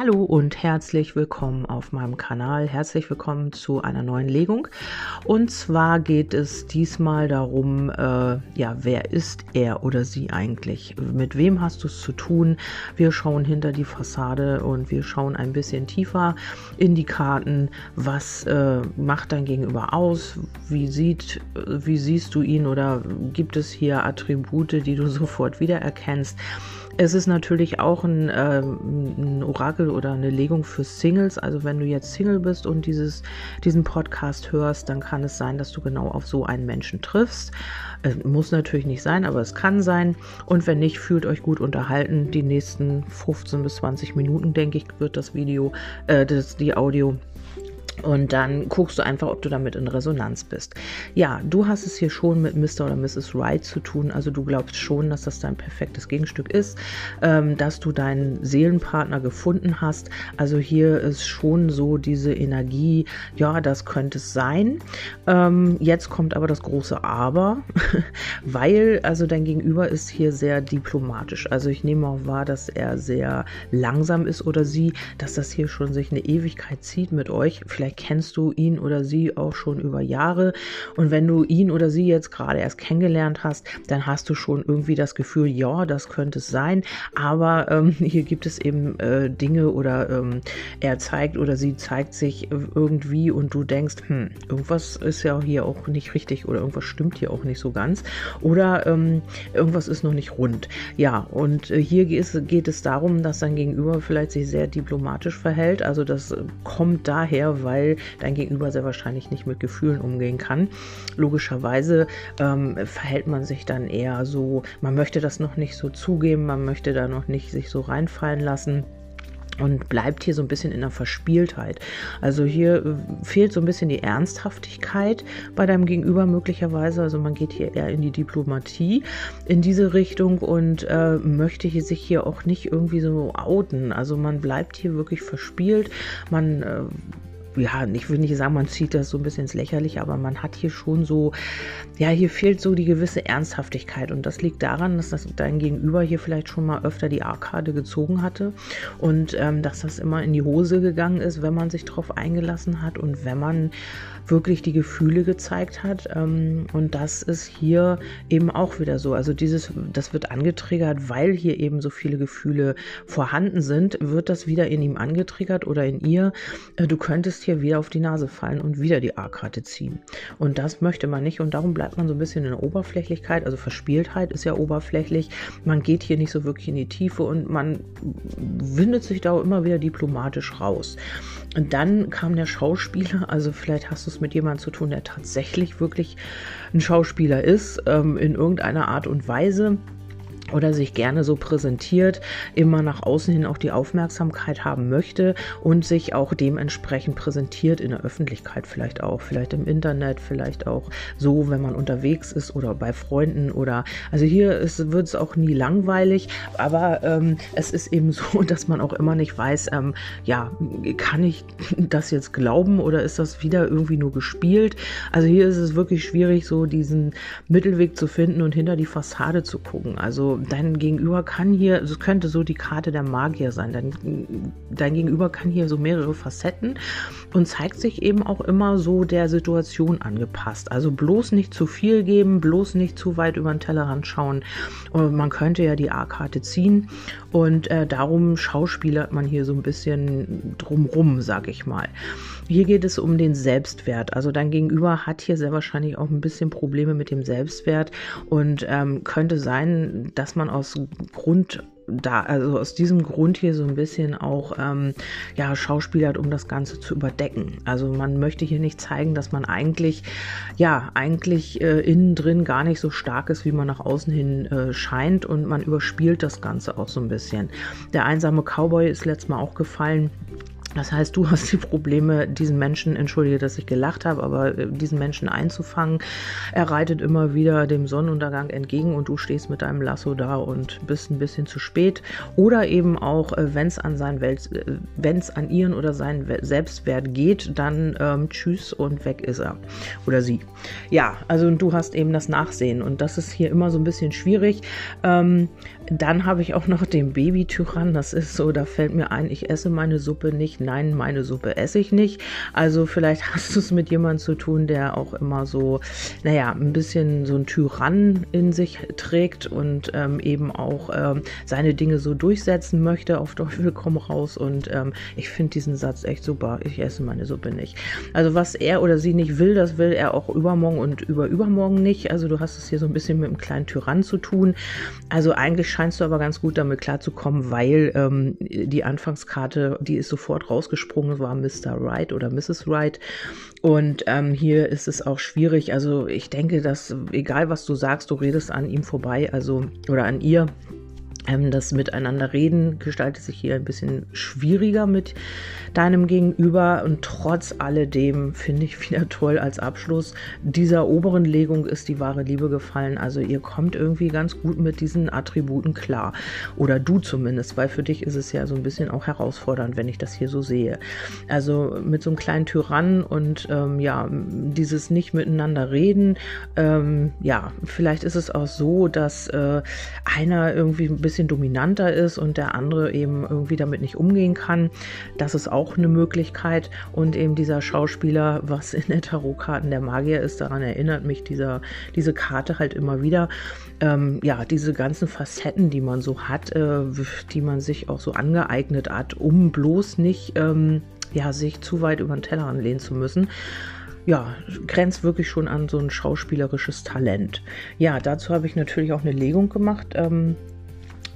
Hallo und herzlich willkommen auf meinem Kanal. Herzlich willkommen zu einer neuen Legung. Und zwar geht es diesmal darum, äh, ja, wer ist er oder sie eigentlich? Mit wem hast du es zu tun? Wir schauen hinter die Fassade und wir schauen ein bisschen tiefer in die Karten. Was äh, macht dein Gegenüber aus? Wie sieht, wie siehst du ihn oder gibt es hier Attribute, die du sofort wiedererkennst? Es ist natürlich auch ein, äh, ein, Orakel oder eine Legung für Singles. Also wenn du jetzt Single bist und dieses, diesen Podcast hörst, dann kann es sein, dass du genau auf so einen Menschen triffst. Es muss natürlich nicht sein, aber es kann sein. Und wenn nicht, fühlt euch gut unterhalten. Die nächsten 15 bis 20 Minuten, denke ich, wird das Video, äh, das, die Audio und dann guckst du einfach, ob du damit in Resonanz bist. Ja, du hast es hier schon mit Mr. oder Mrs. Right zu tun. Also du glaubst schon, dass das dein perfektes Gegenstück ist, ähm, dass du deinen Seelenpartner gefunden hast. Also hier ist schon so diese Energie, ja, das könnte es sein. Ähm, jetzt kommt aber das große Aber, weil also dein Gegenüber ist hier sehr diplomatisch. Also ich nehme auch wahr, dass er sehr langsam ist oder sie, dass das hier schon sich eine Ewigkeit zieht mit euch. Vielleicht Vielleicht kennst du ihn oder sie auch schon über Jahre. Und wenn du ihn oder sie jetzt gerade erst kennengelernt hast, dann hast du schon irgendwie das Gefühl, ja, das könnte es sein. Aber ähm, hier gibt es eben äh, Dinge oder ähm, er zeigt oder sie zeigt sich irgendwie und du denkst, hm, irgendwas ist ja hier auch nicht richtig oder irgendwas stimmt hier auch nicht so ganz. Oder ähm, irgendwas ist noch nicht rund. Ja, und äh, hier geht, geht es darum, dass dein Gegenüber vielleicht sich sehr diplomatisch verhält. Also das kommt daher, weil weil dein Gegenüber sehr wahrscheinlich nicht mit Gefühlen umgehen kann. Logischerweise ähm, verhält man sich dann eher so, man möchte das noch nicht so zugeben, man möchte da noch nicht sich so reinfallen lassen und bleibt hier so ein bisschen in der Verspieltheit. Also hier äh, fehlt so ein bisschen die Ernsthaftigkeit bei deinem Gegenüber möglicherweise. Also man geht hier eher in die Diplomatie in diese Richtung und äh, möchte hier sich hier auch nicht irgendwie so outen. Also man bleibt hier wirklich verspielt. Man äh, ja, ich will nicht sagen, man zieht das so ein bisschen ins Lächerliche, aber man hat hier schon so, ja, hier fehlt so die gewisse Ernsthaftigkeit. Und das liegt daran, dass das dein Gegenüber hier vielleicht schon mal öfter die A-Karte gezogen hatte und ähm, dass das immer in die Hose gegangen ist, wenn man sich darauf eingelassen hat und wenn man wirklich die Gefühle gezeigt hat. Ähm, und das ist hier eben auch wieder so. Also dieses, das wird angetriggert, weil hier eben so viele Gefühle vorhanden sind, wird das wieder in ihm angetriggert oder in ihr. Äh, du könntest hier wieder auf die Nase fallen und wieder die A-Karte ziehen. Und das möchte man nicht und darum bleibt man so ein bisschen in der Oberflächlichkeit. Also Verspieltheit ist ja oberflächlich. Man geht hier nicht so wirklich in die Tiefe und man windet sich da auch immer wieder diplomatisch raus. Und dann kam der Schauspieler, also vielleicht hast du es mit jemandem zu tun, der tatsächlich wirklich ein Schauspieler ist, ähm, in irgendeiner Art und Weise oder sich gerne so präsentiert, immer nach außen hin auch die Aufmerksamkeit haben möchte und sich auch dementsprechend präsentiert in der Öffentlichkeit vielleicht auch, vielleicht im Internet, vielleicht auch so, wenn man unterwegs ist oder bei Freunden oder also hier wird es auch nie langweilig, aber ähm, es ist eben so, dass man auch immer nicht weiß, ähm, ja, kann ich das jetzt glauben oder ist das wieder irgendwie nur gespielt? Also hier ist es wirklich schwierig, so diesen Mittelweg zu finden und hinter die Fassade zu gucken. Also dein Gegenüber kann hier, es könnte so die Karte der Magier sein, dein, dein Gegenüber kann hier so mehrere Facetten und zeigt sich eben auch immer so der Situation angepasst. Also bloß nicht zu viel geben, bloß nicht zu weit über den Tellerrand schauen. Man könnte ja die A-Karte ziehen und äh, darum schauspielert man hier so ein bisschen drumrum, sag ich mal. Hier geht es um den Selbstwert. Also dein Gegenüber hat hier sehr wahrscheinlich auch ein bisschen Probleme mit dem Selbstwert und ähm, könnte sein, dass man aus Grund da, also aus diesem Grund hier so ein bisschen auch ähm, ja, schauspielert, um das Ganze zu überdecken. Also man möchte hier nicht zeigen, dass man eigentlich, ja, eigentlich äh, innen drin gar nicht so stark ist, wie man nach außen hin äh, scheint und man überspielt das Ganze auch so ein bisschen. Der einsame Cowboy ist letztes Mal auch gefallen Das heißt, du hast die Probleme, diesen Menschen, entschuldige, dass ich gelacht habe, aber äh, diesen Menschen einzufangen. Er reitet immer wieder dem Sonnenuntergang entgegen und du stehst mit deinem Lasso da und bist ein bisschen zu spät. Oder eben auch, äh, wenn es an seinen Welt, äh, wenn es an ihren oder seinen Selbstwert geht, dann ähm, tschüss und weg ist er oder sie. Ja, also du hast eben das Nachsehen und das ist hier immer so ein bisschen schwierig. Ähm, dann habe ich auch noch den Babytyrann. Das ist so, da fällt mir ein, ich esse meine Suppe nicht. Nein, meine Suppe esse ich nicht. Also vielleicht hast du es mit jemandem zu tun, der auch immer so, naja, ein bisschen so ein Tyrann in sich trägt und ähm, eben auch ähm, seine Dinge so durchsetzen möchte. Auf Teufel komm raus. Und ähm, ich finde diesen Satz echt super. Ich esse meine Suppe nicht. Also was er oder sie nicht will, das will er auch übermorgen und über übermorgen nicht. Also du hast es hier so ein bisschen mit einem kleinen Tyrann zu tun. Also eigentlich scheinst du aber ganz gut damit klarzukommen, weil ähm, die Anfangskarte, die ist sofort rausgesprungen, war Mr. Wright oder Mrs. Wright. Und ähm, hier ist es auch schwierig. Also ich denke, dass egal was du sagst, du redest an ihm vorbei, also oder an ihr. Ähm, das Miteinander reden gestaltet sich hier ein bisschen schwieriger mit deinem Gegenüber und trotz alledem finde ich wieder toll als Abschluss dieser oberen Legung ist die wahre Liebe gefallen. Also ihr kommt irgendwie ganz gut mit diesen Attributen klar oder du zumindest, weil für dich ist es ja so ein bisschen auch herausfordernd, wenn ich das hier so sehe. Also mit so einem kleinen Tyrannen und ähm, ja, dieses nicht miteinander reden, ähm, ja, vielleicht ist es auch so, dass äh, einer irgendwie ein bisschen dominanter ist und der andere eben irgendwie damit nicht umgehen kann. Das ist auch eine Möglichkeit. Und eben dieser Schauspieler, was in der Tarotkarten der Magier ist, daran erinnert mich dieser, diese Karte halt immer wieder. Ähm, ja, diese ganzen Facetten, die man so hat, äh, die man sich auch so angeeignet hat, um bloß nicht ähm, ja, sich zu weit über den Teller anlehnen zu müssen ja, grenzt wirklich schon an so ein schauspielerisches Talent. Ja, dazu habe ich natürlich auch eine Legung gemacht. Ähm,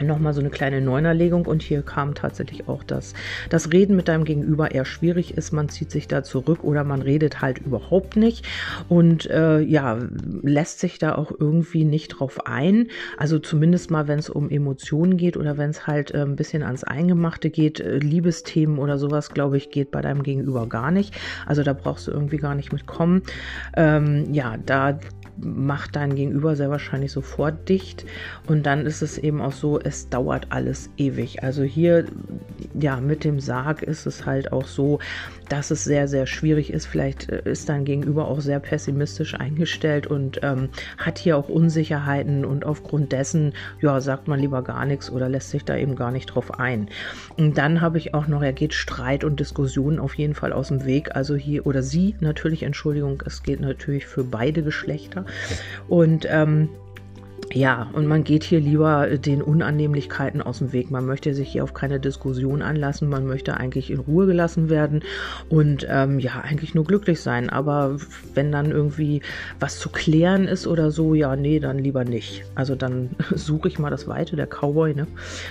nochmal so eine kleine Neunerlegung und hier kam tatsächlich auch, dass das Reden mit deinem Gegenüber eher schwierig ist. Man zieht sich da zurück oder man redet halt überhaupt nicht und äh, ja, lässt sich da auch irgendwie nicht drauf ein. Also zumindest mal, wenn es um Emotionen geht oder wenn es halt äh, ein bisschen ans Eingemachte geht, äh, Liebesthemen oder sowas, glaube ich, geht bei deinem Gegenüber gar nicht. Also da brauchst du irgendwie gar nicht mitkommen. Ähm, ja, da macht dein Gegenüber sehr wahrscheinlich sofort dicht. Und dann ist es eben auch so, es dauert alles ewig. Also hier, ja, mit dem Sarg ist es halt auch so, dass es sehr, sehr schwierig ist. Vielleicht äh, ist dein Gegenüber auch sehr pessimistisch eingestellt und ähm, hat hier auch Unsicherheiten und aufgrund dessen, ja, sagt man lieber gar nichts oder lässt sich da eben gar nicht drauf ein. Und dann habe ich auch noch, er geht Streit und Diskussionen auf jeden Fall aus dem Weg. Also hier, oder sie natürlich, Entschuldigung, es geht natürlich für beide Geschlechter. Und ähm, ja, und man geht hier lieber den Unannehmlichkeiten aus dem Weg. Man möchte sich hier auf keine Diskussion anlassen. Man möchte eigentlich in Ruhe gelassen werden und ähm, ja, eigentlich nur glücklich sein. Aber wenn dann irgendwie was zu klären ist oder so, ja, nee, dann lieber nicht. Also dann suche ich mal das Weite. Der Cowboy, ne,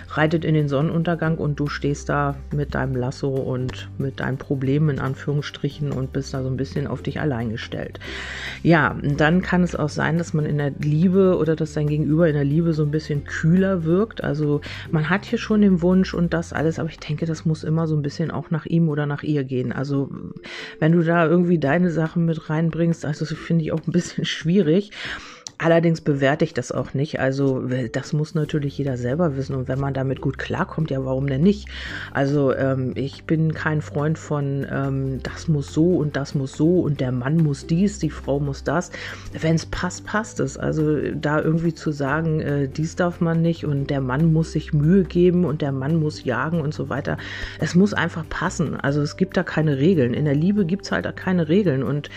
reitet in den Sonnenuntergang und du stehst da mit deinem Lasso und mit deinen Problemen in Anführungsstrichen und bist da so ein bisschen auf dich allein gestellt. Ja, dann kann es auch sein, dass man in der Liebe oder dass sein Gegenüber in der Liebe so ein bisschen kühler wirkt. Also man hat hier schon den Wunsch und das alles, aber ich denke, das muss immer so ein bisschen auch nach ihm oder nach ihr gehen. Also wenn du da irgendwie deine Sachen mit reinbringst, also finde ich auch ein bisschen schwierig. Allerdings bewerte ich das auch nicht. Also das muss natürlich jeder selber wissen. Und wenn man damit gut klarkommt, ja, warum denn nicht? Also ähm, ich bin kein Freund von, ähm, das muss so und das muss so und der Mann muss dies, die Frau muss das. Wenn es passt, passt es. Also da irgendwie zu sagen, äh, dies darf man nicht und der Mann muss sich Mühe geben und der Mann muss jagen und so weiter. Es muss einfach passen. Also es gibt da keine Regeln. In der Liebe gibt es halt keine Regeln. Und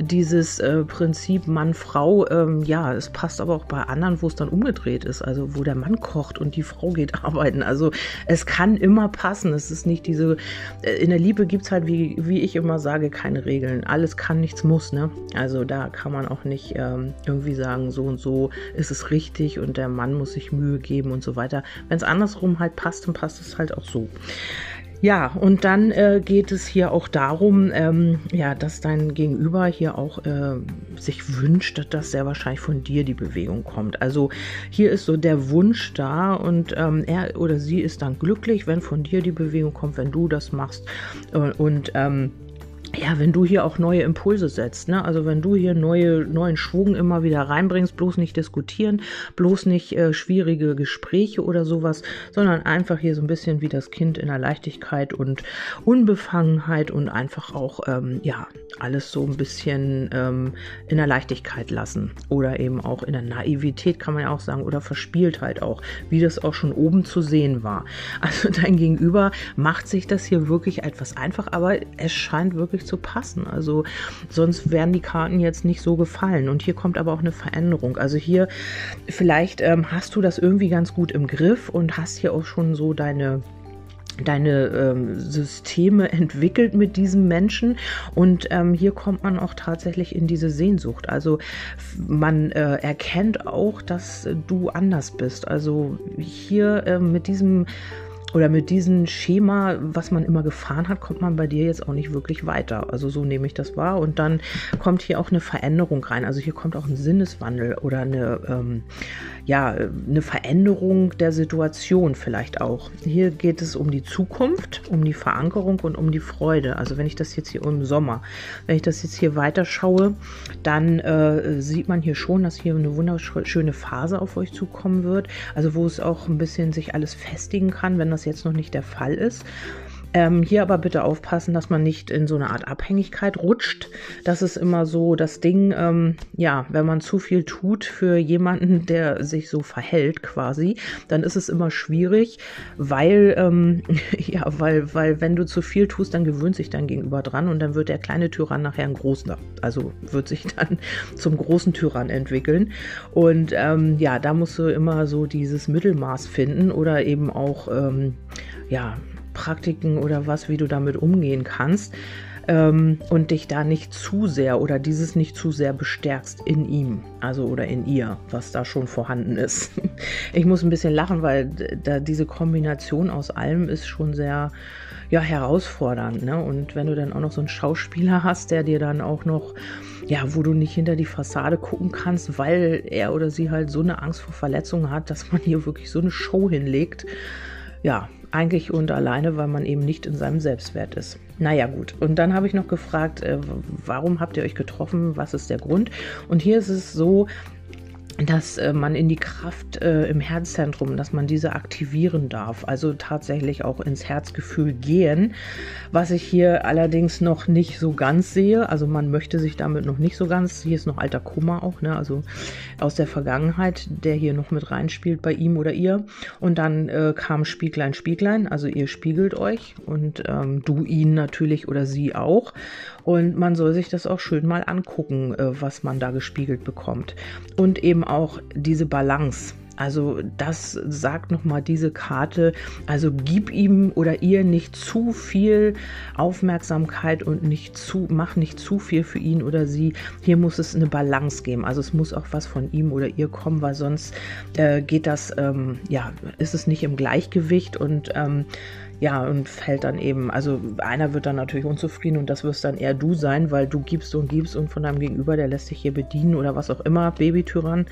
dieses äh, Prinzip Mann-Frau, ähm, ja, es passt aber auch bei anderen, wo es dann umgedreht ist, also wo der Mann kocht und die Frau geht arbeiten. Also es kann immer passen. Es ist nicht diese, äh, in der Liebe gibt es halt, wie, wie ich immer sage, keine Regeln. Alles kann, nichts muss, ne? Also da kann man auch nicht ähm, irgendwie sagen, so und so ist es richtig und der Mann muss sich Mühe geben und so weiter. Wenn es andersrum halt passt, dann passt es halt auch so. Ja, und dann äh, geht es hier auch darum, ähm, ja, dass dein Gegenüber hier auch äh, sich wünscht, dass sehr wahrscheinlich von dir die Bewegung kommt. Also hier ist so der Wunsch da und ähm, er oder sie ist dann glücklich, wenn von dir die Bewegung kommt, wenn du das machst. Äh, und ähm, ja, wenn du hier auch neue Impulse setzt, ne? also wenn du hier neue, neuen Schwung immer wieder reinbringst, bloß nicht diskutieren, bloß nicht äh, schwierige Gespräche oder sowas, sondern einfach hier so ein bisschen wie das Kind in der Leichtigkeit und Unbefangenheit und einfach auch, ähm, ja, alles so ein bisschen ähm, in der Leichtigkeit lassen oder eben auch in der Naivität kann man ja auch sagen oder Verspieltheit auch, wie das auch schon oben zu sehen war. Also dein Gegenüber macht sich das hier wirklich etwas einfach, aber es scheint wirklich wirklich zu passen. Also sonst wären die Karten jetzt nicht so gefallen. Und hier kommt aber auch eine Veränderung. Also hier vielleicht ähm, hast du das irgendwie ganz gut im Griff und hast hier auch schon so deine deine ähm, Systeme entwickelt mit diesem Menschen und ähm, hier kommt man auch tatsächlich in diese Sehnsucht. Also man äh, erkennt auch, dass du anders bist. Also hier äh, mit diesem oder mit diesem Schema, was man immer gefahren hat, kommt man bei dir jetzt auch nicht wirklich weiter. Also so nehme ich das wahr. Und dann kommt hier auch eine Veränderung rein. Also hier kommt auch ein Sinneswandel oder eine, ähm, ja, eine Veränderung der Situation vielleicht auch. Hier geht es um die Zukunft, um die Verankerung und um die Freude. Also wenn ich das jetzt hier im Sommer, wenn ich das jetzt hier weiterschaue, dann äh, sieht man hier schon, dass hier eine wunderschöne Phase auf euch zukommen wird. Also wo es auch ein bisschen sich alles festigen kann, wenn das das jetzt noch nicht der Fall ist. Ähm, hier aber bitte aufpassen, dass man nicht in so eine Art Abhängigkeit rutscht. Das ist immer so das Ding, ähm, ja, wenn man zu viel tut für jemanden, der sich so verhält quasi, dann ist es immer schwierig, weil, ähm, ja, weil, weil wenn du zu viel tust, dann gewöhnt sich dein Gegenüber dran und dann wird der kleine Tyrann nachher ein großer, also wird sich dann zum großen Tyrann entwickeln. Und ähm, ja, da musst du immer so dieses Mittelmaß finden oder eben auch, ähm, ja, Praktiken oder was, wie du damit umgehen kannst ähm, und dich da nicht zu sehr oder dieses nicht zu sehr bestärkst in ihm, also oder in ihr, was da schon vorhanden ist. Ich muss ein bisschen lachen, weil da diese Kombination aus allem ist schon sehr ja, herausfordernd. Ne? Und wenn du dann auch noch so einen Schauspieler hast, der dir dann auch noch, ja, wo du nicht hinter die Fassade gucken kannst, weil er oder sie halt so eine Angst vor Verletzungen hat, dass man hier wirklich so eine Show hinlegt. Ja, eigentlich und alleine, weil man eben nicht in seinem Selbstwert ist. Naja gut, und dann habe ich noch gefragt, äh, warum habt ihr euch getroffen, was ist der Grund? Und hier ist es so, dass äh, man in die Kraft äh, im Herzzentrum, dass man diese aktivieren darf, also tatsächlich auch ins Herzgefühl gehen, was ich hier allerdings noch nicht so ganz sehe. Also man möchte sich damit noch nicht so ganz, hier ist noch alter Kummer auch, ne? also aus der Vergangenheit, der hier noch mit reinspielt bei ihm oder ihr. Und dann äh, kam Spieglein, Spieglein, also ihr spiegelt euch und ähm, du ihn natürlich oder sie auch. Und man soll sich das auch schön mal angucken, äh, was man da gespiegelt bekommt. Und eben auch diese Balance. Also das sagt nochmal diese Karte. Also gib ihm oder ihr nicht zu viel Aufmerksamkeit und nicht zu, mach nicht zu viel für ihn oder sie. Hier muss es eine Balance geben. Also es muss auch was von ihm oder ihr kommen, weil sonst äh, geht das, ähm, ja, ist es nicht im Gleichgewicht und ähm, ja, und fällt dann eben, also einer wird dann natürlich unzufrieden und das wirst dann eher du sein, weil du gibst und gibst und von deinem Gegenüber, der lässt sich hier bedienen oder was auch immer, Babytyrann.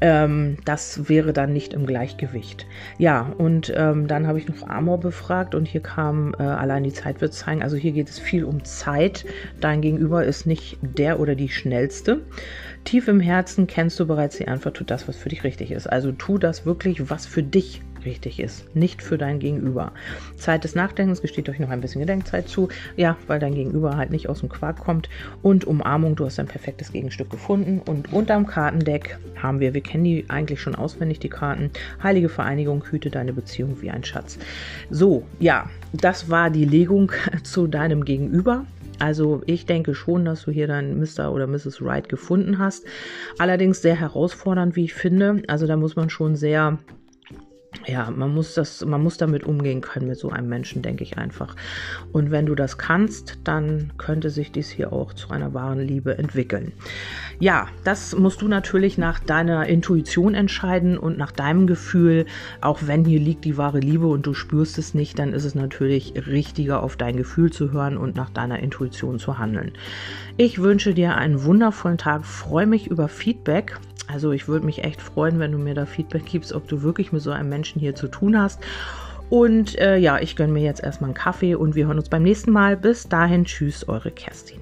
Ähm, das wäre dann nicht im Gleichgewicht. Ja, und ähm, dann habe ich noch Amor befragt und hier kam äh, allein die Zeit wird zeigen. Also hier geht es viel um Zeit. Dein Gegenüber ist nicht der oder die schnellste. Tief im Herzen kennst du bereits die Antwort, tu das, was für dich richtig ist. Also tu das wirklich, was für dich wichtig ist, nicht für dein Gegenüber. Zeit des Nachdenkens gesteht euch noch ein bisschen Gedenkzeit zu, ja, weil dein Gegenüber halt nicht aus dem Quark kommt. Und Umarmung, du hast ein perfektes Gegenstück gefunden. Und unterm Kartendeck haben wir, wir kennen die eigentlich schon auswendig, die Karten. Heilige Vereinigung, hüte deine Beziehung wie ein Schatz. So, ja, das war die Legung zu deinem Gegenüber. Also ich denke schon, dass du hier deinen Mr. oder Mrs. Wright gefunden hast. Allerdings sehr herausfordernd, wie ich finde. Also da muss man schon sehr ja, man muss das, man muss damit umgehen können mit so einem Menschen, denke ich einfach. Und wenn du das kannst, dann könnte sich dies hier auch zu einer wahren Liebe entwickeln. Ja, das musst du natürlich nach deiner Intuition entscheiden und nach deinem Gefühl. Auch wenn hier liegt die wahre Liebe und du spürst es nicht, dann ist es natürlich richtiger, auf dein Gefühl zu hören und nach deiner Intuition zu handeln. Ich wünsche dir einen wundervollen Tag, freue mich über Feedback also ich würde mich echt freuen, wenn du mir da Feedback gibst, ob du wirklich mit so einem Menschen hier zu tun hast. Und äh, ja, ich gönne mir jetzt erstmal einen Kaffee und wir hören uns beim nächsten Mal. Bis dahin, tschüss, eure Kerstin.